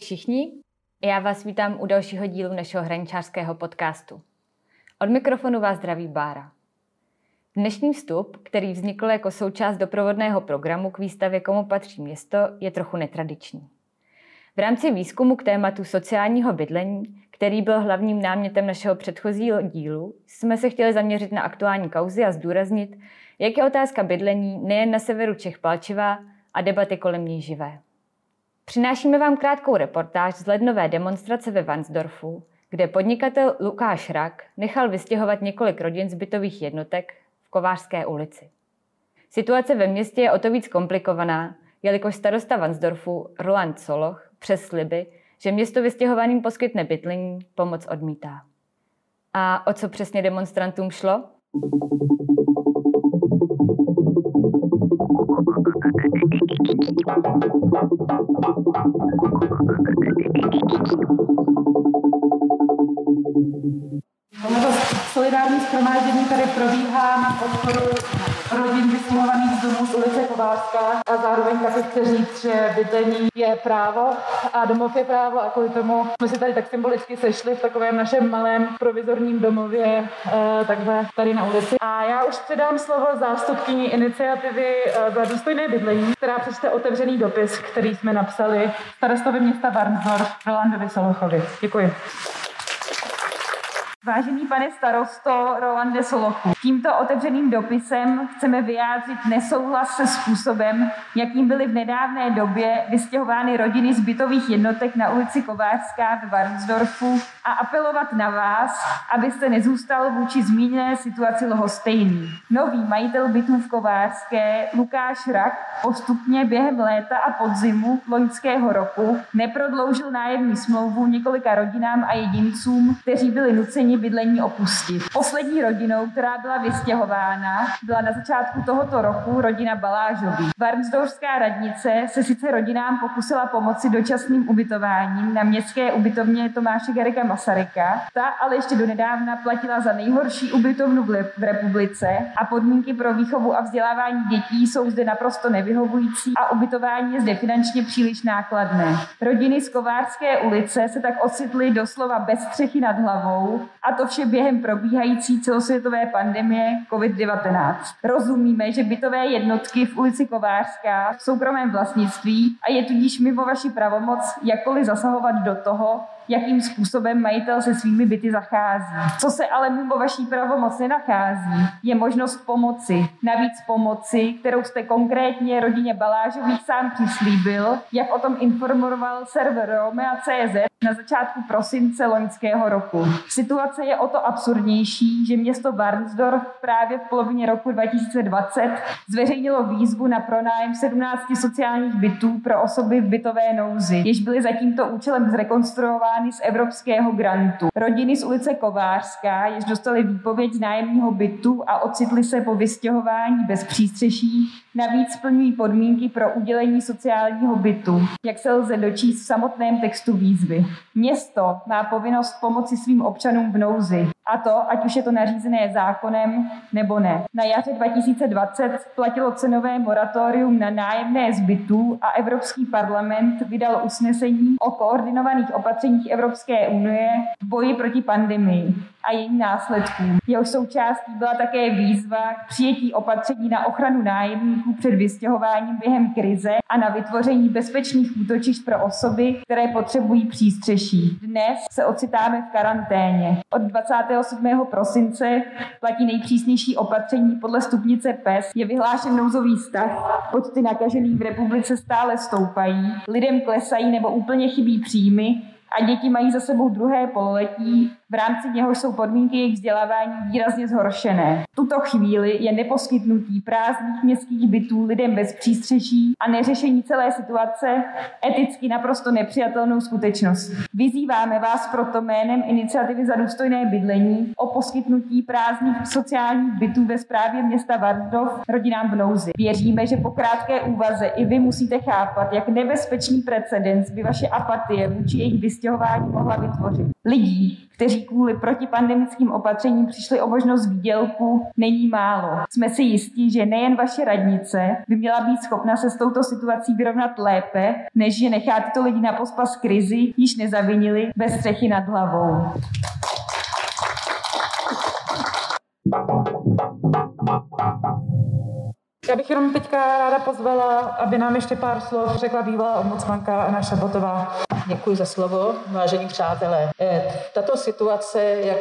Všichni, já vás vítám u dalšího dílu našeho hraničářského podcastu. Od mikrofonu vás zdraví Bára. Dnešní vstup, který vznikl jako součást doprovodného programu k výstavě Komu patří město, je trochu netradiční. V rámci výzkumu k tématu sociálního bydlení, který byl hlavním námětem našeho předchozího dílu, jsme se chtěli zaměřit na aktuální kauzy a zdůraznit, jak je otázka bydlení nejen na severu Čech palčivá a debaty kolem ní živé. Přinášíme vám krátkou reportáž z lednové demonstrace ve Vansdorfu, kde podnikatel Lukáš Rak nechal vystěhovat několik rodin z bytových jednotek v Kovářské ulici. Situace ve městě je o to víc komplikovaná, jelikož starosta Vansdorfu Roland Soloch přes sliby, že město vystěhovaným poskytne bydlení, pomoc odmítá. A o co přesně demonstrantům šlo? Thank you. Solidární schromáždění tady probíhá na podporu rodin vysluhovaných z domů z ulice Kovářská a zároveň taky chci říct, že bydlení je právo a domov je právo a kvůli tomu jsme si tady tak symbolicky sešli v takovém našem malém provizorním domově eh, takhle tady na ulici. A já už předám slovo zástupkyni iniciativy eh, za důstojné bydlení, která přečte otevřený dopis, který jsme napsali starostovi města Varnsdorf Rolandovi Solochovi. Děkuji. Vážený pane starosto Rolande Solochu, tímto otevřeným dopisem chceme vyjádřit nesouhlas se způsobem, jakým byly v nedávné době vystěhovány rodiny z bytových jednotek na ulici Kovářská v Varnsdorfu a apelovat na vás, abyste nezůstal vůči zmíněné situaci lhostejný. Nový majitel bytů v Kovářské, Lukáš Rak, postupně během léta a podzimu loňského roku neprodloužil nájemní smlouvu několika rodinám a jedincům, kteří byli nuceni nuceni bydlení opustit. Poslední rodinou, která byla vystěhována, byla na začátku tohoto roku rodina Balážový. Varnsdorfská radnice se sice rodinám pokusila pomoci dočasným ubytováním na městské ubytovně Tomáše Garika Masaryka, ta ale ještě donedávna platila za nejhorší ubytovnu v republice a podmínky pro výchovu a vzdělávání dětí jsou zde naprosto nevyhovující a ubytování je zde finančně příliš nákladné. Rodiny z Kovářské ulice se tak ocitly doslova bez střechy nad hlavou a to vše během probíhající celosvětové pandemie COVID-19. Rozumíme, že bytové jednotky v ulici Kovářská v soukromém vlastnictví a je tudíž mimo vaši pravomoc jakkoliv zasahovat do toho, jakým způsobem majitel se svými byty zachází. Co se ale mimo vaší pravomoc nenachází, je možnost pomoci. Navíc pomoci, kterou jste konkrétně rodině Balážových sám přislíbil, jak o tom informoval server Romea.cz na začátku prosince loňského roku. Situace je o to absurdnější, že město Barnsdorf právě v polovině roku 2020 zveřejnilo výzvu na pronájem 17 sociálních bytů pro osoby v bytové nouzi, jež byly za tímto účelem zrekonstruovány financovány z evropského grantu. Rodiny z ulice Kovářská, jež dostali výpověď z nájemního bytu a ocitly se po vystěhování bez přístřeší, navíc splňují podmínky pro udělení sociálního bytu, jak se lze dočíst v samotném textu výzvy. Město má povinnost pomoci svým občanům v nouzi. A to, ať už je to nařízené zákonem nebo ne. Na jaře 2020 platilo cenové moratorium na nájemné zbytů a Evropský parlament vydal usnesení o koordinovaných opatřeních Evropské unie v boji proti pandemii a jejím následkům. Jeho součástí byla také výzva k přijetí opatření na ochranu nájemníků před vystěhováním během krize a na vytvoření bezpečných útočišť pro osoby, které potřebují přístřeší. Dnes se ocitáme v karanténě. Od 27. prosince platí nejpřísnější opatření podle stupnice PES. Je vyhlášen nouzový stav, počty nakažených v republice stále stoupají, lidem klesají nebo úplně chybí příjmy a děti mají za sebou druhé pololetí v rámci něhož jsou podmínky jejich vzdělávání výrazně zhoršené. V tuto chvíli je neposkytnutí prázdných městských bytů lidem bez přístřeší a neřešení celé situace eticky naprosto nepřijatelnou skutečnost. Vyzýváme vás proto jménem iniciativy za důstojné bydlení o poskytnutí prázdných sociálních bytů ve správě města Varzdov rodinám v nouzi. Věříme, že po krátké úvaze i vy musíte chápat, jak nebezpečný precedens by vaše apatie vůči jejich vystěhování mohla vytvořit. Lidí, kteří kvůli protipandemickým opatřením přišli o možnost výdělku, není málo. Jsme si jistí, že nejen vaše radnice by měla být schopna se s touto situací vyrovnat lépe, než že nechá tyto lidi na pospas krizi, již nezavinili bez střechy nad hlavou. Já bych jenom teďka ráda pozvala, aby nám ještě pár slov řekla bývalá ombudsmanka Anna Šabotová. Děkuji za slovo, vážení přátelé. Eh, tato situace, jak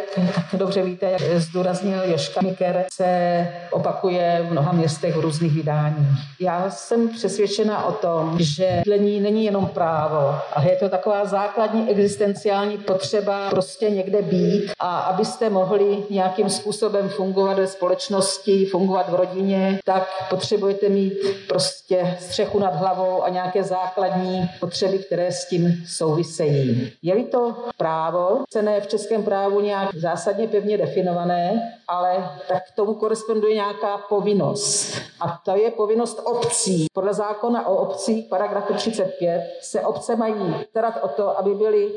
dobře víte, jak zdůraznil Joška Miker, se opakuje v mnoha městech v různých vydáních. Já jsem přesvědčena o tom, že bydlení není jenom právo, ale je to taková základní existenciální potřeba prostě někde být a abyste mohli nějakým způsobem fungovat ve společnosti, fungovat v rodině, tak potřebujete mít prostě střechu nad hlavou a nějaké základní potřeby, které s tím souvisejí. Je-li to právo, cené v českém právu nějak zásadně pevně definované, ale tak k tomu koresponduje nějaká povinnost. A to je povinnost obcí. Podle zákona o obcích, paragrafu 35, se obce mají starat o to, aby byly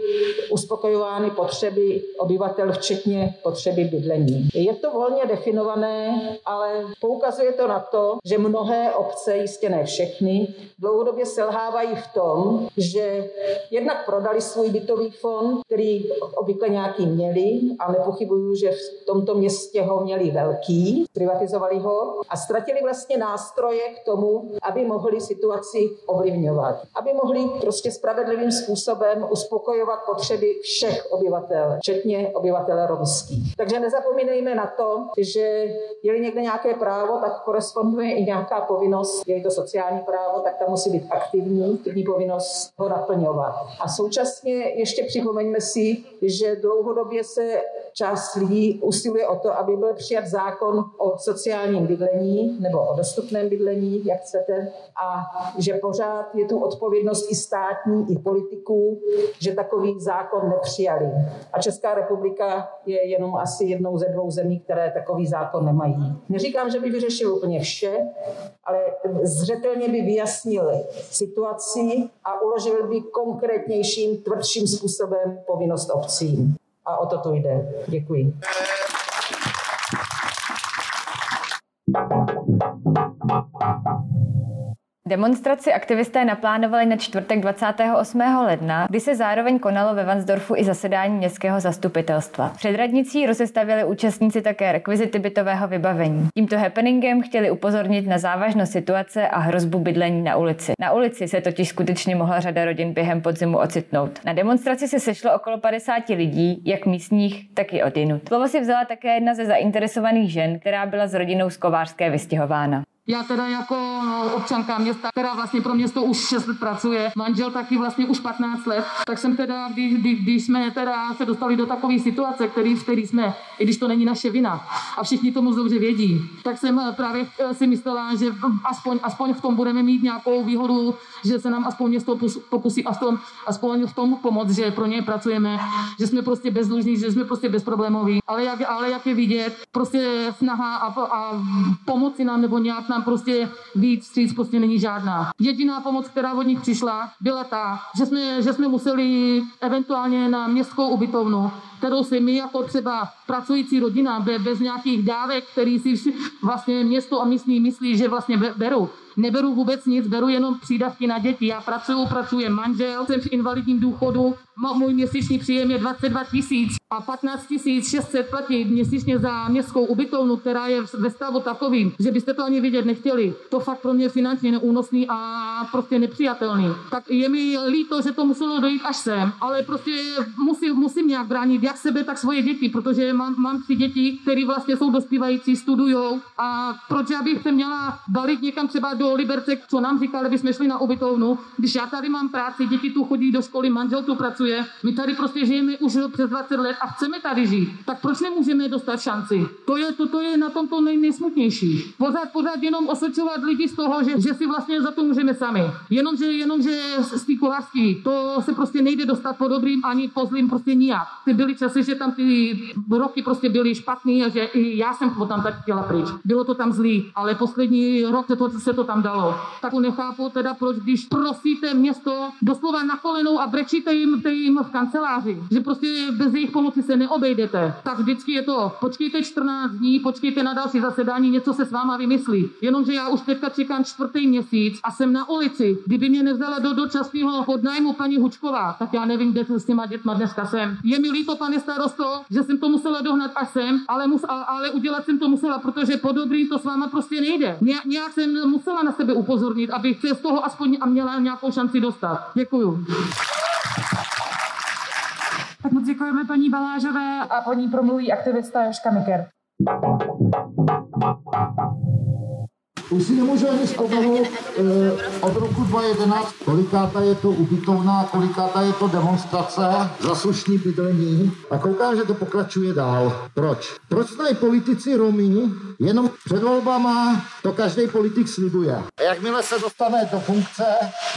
uspokojovány potřeby obyvatel, včetně potřeby bydlení. Je to volně definované, ale poukazuje to na to, že mnohé obce, jistě ne všechny, dlouhodobě selhávají v tom, že jednak prodali svůj bytový fond, který obvykle nějaký měli, a nepochybuju, že v tomto městě ho měli velký, privatizovali ho a ztratili vlastně nástroje k tomu, aby mohli situaci ovlivňovat. Aby mohli prostě spravedlivým způsobem uspokojovat potřeby všech obyvatel, včetně obyvatele romských. Takže nezapomínejme na to, že je někde nějaké právo, tak koresponduje i nějaká povinnost, je to sociální právo, tak tam musí být aktivní, aktivní povinnost ho naplňovat. A současně ještě připomeňme si, že dlouhodobě se část lidí usiluje o to, aby byl přijat zákon o sociálním bydlení nebo o dostupném bydlení, jak chcete, a že pořád je tu odpovědnost i státní, i politiků, že takový zákon nepřijali. A Česká republika je jenom asi jednou ze dvou zemí, které takový zákon nemají. Neříkám, že by vyřešil úplně vše, ale zřetelně by vyjasnil situaci a uložil by konkrétnějším, tvrdším způsobem povinnost obcím. A o to to jde. Děkuji. Demonstraci aktivisté naplánovali na čtvrtek 28. ledna, kdy se zároveň konalo ve Vansdorfu i zasedání městského zastupitelstva. Před radnicí rozestavili účastníci také rekvizity bytového vybavení. Tímto happeningem chtěli upozornit na závažnost situace a hrozbu bydlení na ulici. Na ulici se totiž skutečně mohla řada rodin během podzimu ocitnout. Na demonstraci se sešlo okolo 50 lidí, jak místních, tak i odinut. Slovo si vzala také jedna ze zainteresovaných žen, která byla s rodinou z Kovářské vystěhována. Já teda jako no, občanka města, která vlastně pro město už 6 let pracuje, manžel taky vlastně už 15 let, tak jsem teda, když, když, když jsme teda se dostali do takové situace, který, v který jsme, i když to není naše vina, a všichni to moc dobře vědí, tak jsem eh, právě eh, si myslela, že aspoň, aspoň v tom budeme mít nějakou výhodu, že se nám aspoň město pokusí aspoň, aspoň v tom pomoct, že pro ně pracujeme, že jsme prostě bezdlužní, že jsme prostě bezproblémoví. Ale jak, ale jak je vidět, prostě snaha a, a pomoci nám nebo nějak nám prostě víc stříc prostě není žádná. Jediná pomoc, která od nich přišla, byla ta, že jsme, že jsme museli eventuálně na městskou ubytovnu, kterou si my jako třeba pracující rodina bez nějakých dávek, který si vlastně město a místní myslí, že vlastně berou, neberu vůbec nic, beru jenom přídavky na děti. Já pracuju, pracuje manžel, jsem v invalidním důchodu, můj měsíční příjem je 22 tisíc a 15 600 platí měsíčně za městskou ubytovnu, která je ve stavu takovým, že byste to ani vidět nechtěli. To fakt pro mě finančně neúnosný a prostě nepřijatelný. Tak je mi líto, že to muselo dojít až sem, ale prostě musím, musím nějak bránit jak sebe, tak svoje děti, protože mám, mám tři děti, které vlastně jsou dospívající, studují a proč já bych se měla balit někam třeba do Liberce, co nám říkali, aby jsme šli na ubytovnu, když já tady mám práci, děti tu chodí do školy, manžel tu pracuje, my tady prostě žijeme už přes 20 let a chceme tady žít, tak proč nemůžeme dostat šanci? To je, to, to je na tom to nej, nejsmutnější. Pořád, pořád jenom osočovat lidi z toho, že, že si vlastně za to můžeme sami. Jenomže, jenomže z té kolářky, to se prostě nejde dostat po dobrým ani po zlým prostě nijak. Ty byly časy, že tam ty roky prostě byly špatný a že i já jsem tam tak chtěla pryč. Bylo to tam zlý, ale poslední rok se to, se to tam tam dalo. Tak nechápu teda, proč když prosíte město doslova na kolenou a brečíte jim, jim v kanceláři, že prostě bez jejich pomoci se neobejdete, tak vždycky je to, počkejte 14 dní, počkejte na další zasedání, něco se s váma vymyslí. Jenomže já už teďka čekám čtvrtý měsíc a jsem na ulici. Kdyby mě nevzala do dočasného podnájmu paní Hučková, tak já nevím, kde s těma dětma dneska jsem. Je mi líto, pane starosto, že jsem to musela dohnat až sem, ale, mus, ale udělat jsem to musela, protože po dobrý to s váma prostě nejde. Ně, nějak jsem musela na sebe upozornit, abych se z toho aspoň měla nějakou šanci dostat. Děkuju. Tak moc děkujeme paní Balážové a po ní promluví aktivista Joška Miker. Už si nemůžu ani vzpomenout eh, od roku 2011, kolikáta je to ubytovná, kolikáta je to demonstrace za slušný bydlení a koukám, že to pokračuje dál. Proč? Proč znají politici Romy jenom před volbama to každý politik slibuje. A jakmile se dostane do funkce,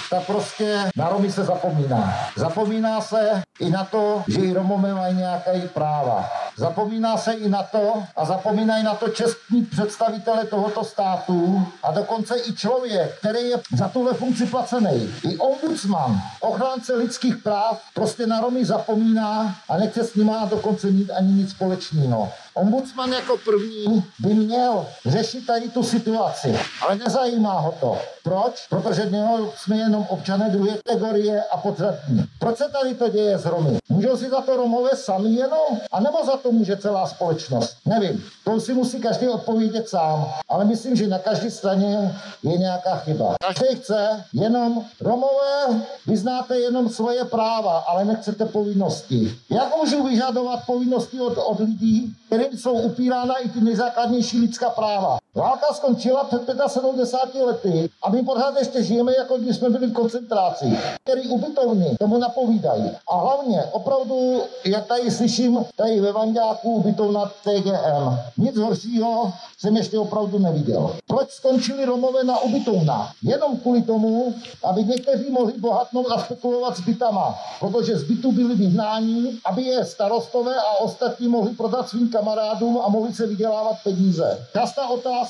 tak prostě na Romy se zapomíná. Zapomíná se i na to, že i Romové mají nějaké práva. Zapomíná se i na to a zapomínají na to čestní představitele tohoto státu a dokonce i člověk, který je za tuhle funkci placený. I ombudsman, ochránce lidských práv, prostě na Romy zapomíná a nechce s má dokonce mít ani nic společného. Ombudsman jako první by měl řešit tady tu situaci, ale nezajímá ho to. Proč? Protože něho jsme jenom občané druhé kategorie a podřadní. Proč se tady to děje s Romy? Můžou si za to Romové sami jenom? A nebo za to může celá společnost? Nevím. To si musí každý odpovědět sám. Ale myslím, že na každé straně je nějaká chyba. Každý chce jenom Romové, vy znáte jenom svoje práva, ale nechcete povinnosti. Jak můžu vyžadovat povinnosti od, od lidí, kterým jsou upírána i ty nejzákladnější lidská práva? Válka skončila před 75 lety a my pořád ještě žijeme, jako když jsme byli v koncentraci. Který ubytovny tomu napovídají. A hlavně, opravdu, jak tady slyším, tady ve Vandáku ubytovna TGM. Nic horšího jsem ještě opravdu neviděl. Proč skončili Romové na ubytovnách? Jenom kvůli tomu, aby někteří mohli bohatnout a spekulovat s bytama, protože z bytu byli vyhnáni, aby je starostové a ostatní mohli prodat svým kamarádům a mohli se vydělávat peníze. Častá otázka.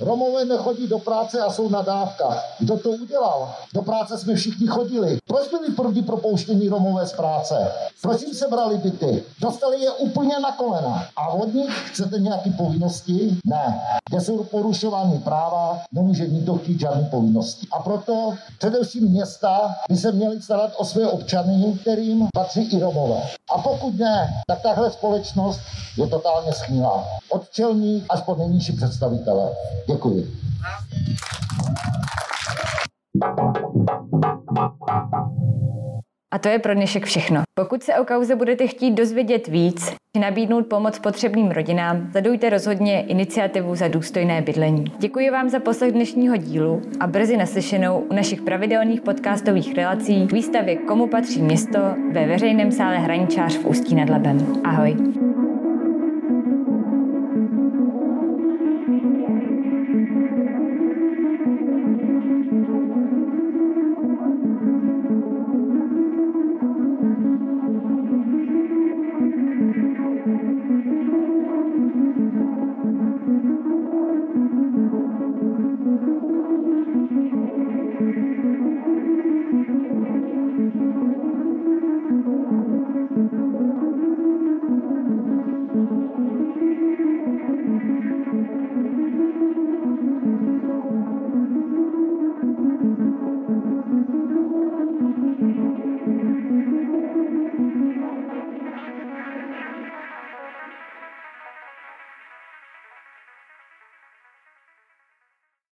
Romové nechodí do práce a jsou na dávkách. Kdo to udělal? Do práce jsme všichni chodili. Proč byli první propouštění Romové z práce? Proč jim se brali byty? Dostali je úplně na kolena. A od nich chcete nějaké povinnosti? Ne. Kde jsou porušovány práva, nemůže nikdo chtít žádné povinnosti. A proto především města by se měly starat o své občany, kterým patří i Romové. A pokud ne, tak tahle společnost je totálně schnilá. Od čelní až po nejnižší představitele. Děkuji. A to je pro dnešek všechno. Pokud se o kauze budete chtít dozvědět víc, či nabídnout pomoc potřebným rodinám, sledujte rozhodně iniciativu za důstojné bydlení. Děkuji vám za poslech dnešního dílu a brzy naslyšenou u našich pravidelných podcastových relací k výstavě Komu patří město ve veřejném sále Hraničář v Ústí nad Labem. Ahoj.